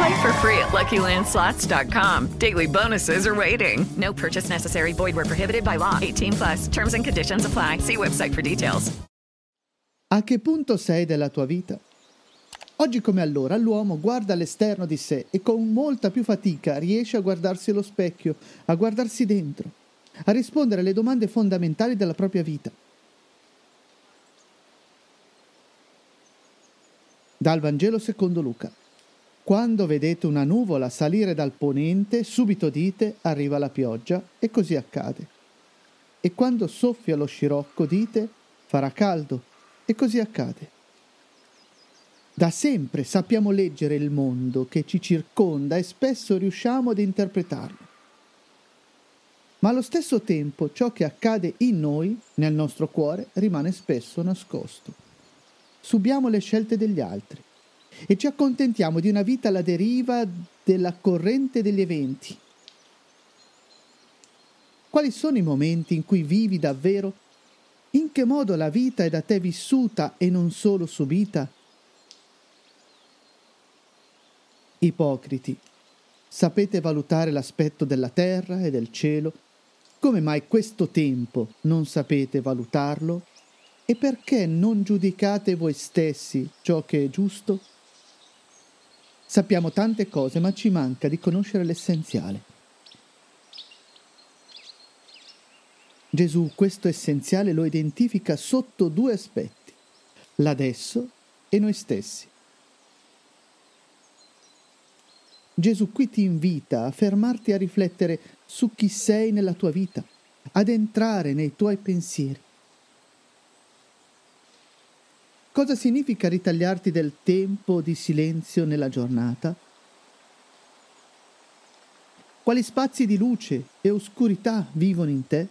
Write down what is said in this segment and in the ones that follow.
Play for free at LuckyLandSlots.com. Daily bonuses are waiting. No purchase necessary. Void where prohibited by law. 18 plus. Terms and conditions apply. See website for details. A che punto sei della tua vita? Oggi come allora l'uomo guarda all'esterno di sé e con molta più fatica riesce a guardarsi allo specchio, a guardarsi dentro, a rispondere alle domande fondamentali della propria vita. Dal Vangelo secondo Luca. Quando vedete una nuvola salire dal ponente, subito dite arriva la pioggia e così accade. E quando soffia lo scirocco dite farà caldo e così accade. Da sempre sappiamo leggere il mondo che ci circonda e spesso riusciamo ad interpretarlo. Ma allo stesso tempo ciò che accade in noi, nel nostro cuore, rimane spesso nascosto. Subiamo le scelte degli altri e ci accontentiamo di una vita alla deriva della corrente degli eventi. Quali sono i momenti in cui vivi davvero? In che modo la vita è da te vissuta e non solo subita? Ipocriti, sapete valutare l'aspetto della terra e del cielo? Come mai questo tempo non sapete valutarlo? E perché non giudicate voi stessi ciò che è giusto? Sappiamo tante cose, ma ci manca di conoscere l'essenziale. Gesù questo essenziale lo identifica sotto due aspetti, l'adesso e noi stessi. Gesù qui ti invita a fermarti a riflettere su chi sei nella tua vita, ad entrare nei tuoi pensieri. Cosa significa ritagliarti del tempo di silenzio nella giornata? Quali spazi di luce e oscurità vivono in te?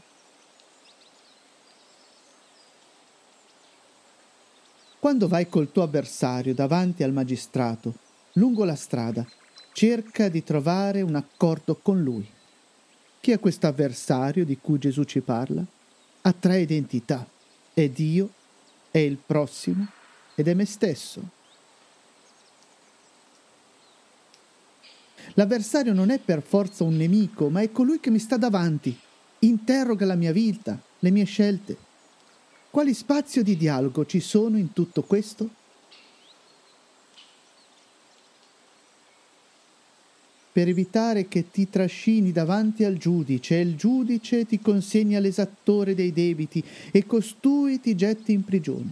Quando vai col tuo avversario davanti al magistrato, lungo la strada, cerca di trovare un accordo con lui. Chi è questo avversario di cui Gesù ci parla? Ha tre identità. È Dio, è il prossimo ed è me stesso. L'avversario non è per forza un nemico, ma è colui che mi sta davanti, interroga la mia vita, le mie scelte. Quali spazio di dialogo ci sono in tutto questo? Per evitare che ti trascini davanti al giudice e il giudice ti consegna l'esattore dei debiti e costui ti getti in prigione.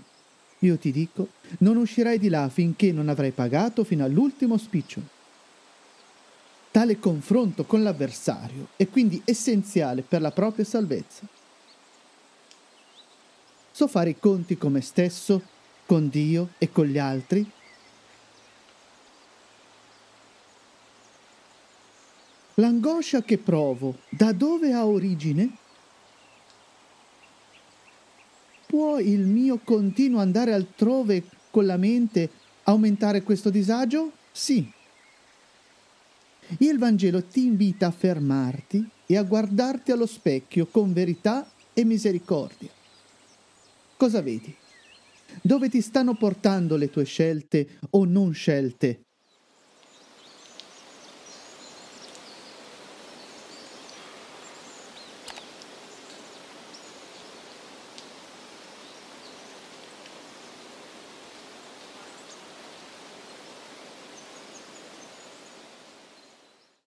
Io ti dico, non uscirai di là finché non avrai pagato fino all'ultimo spicciolo. Tale confronto con l'avversario è quindi essenziale per la propria salvezza. So fare i conti con me stesso, con Dio e con gli altri L'angoscia che provo, da dove ha origine? Può il mio continuo andare altrove con la mente aumentare questo disagio? Sì. Il Vangelo ti invita a fermarti e a guardarti allo specchio con verità e misericordia. Cosa vedi? Dove ti stanno portando le tue scelte o non scelte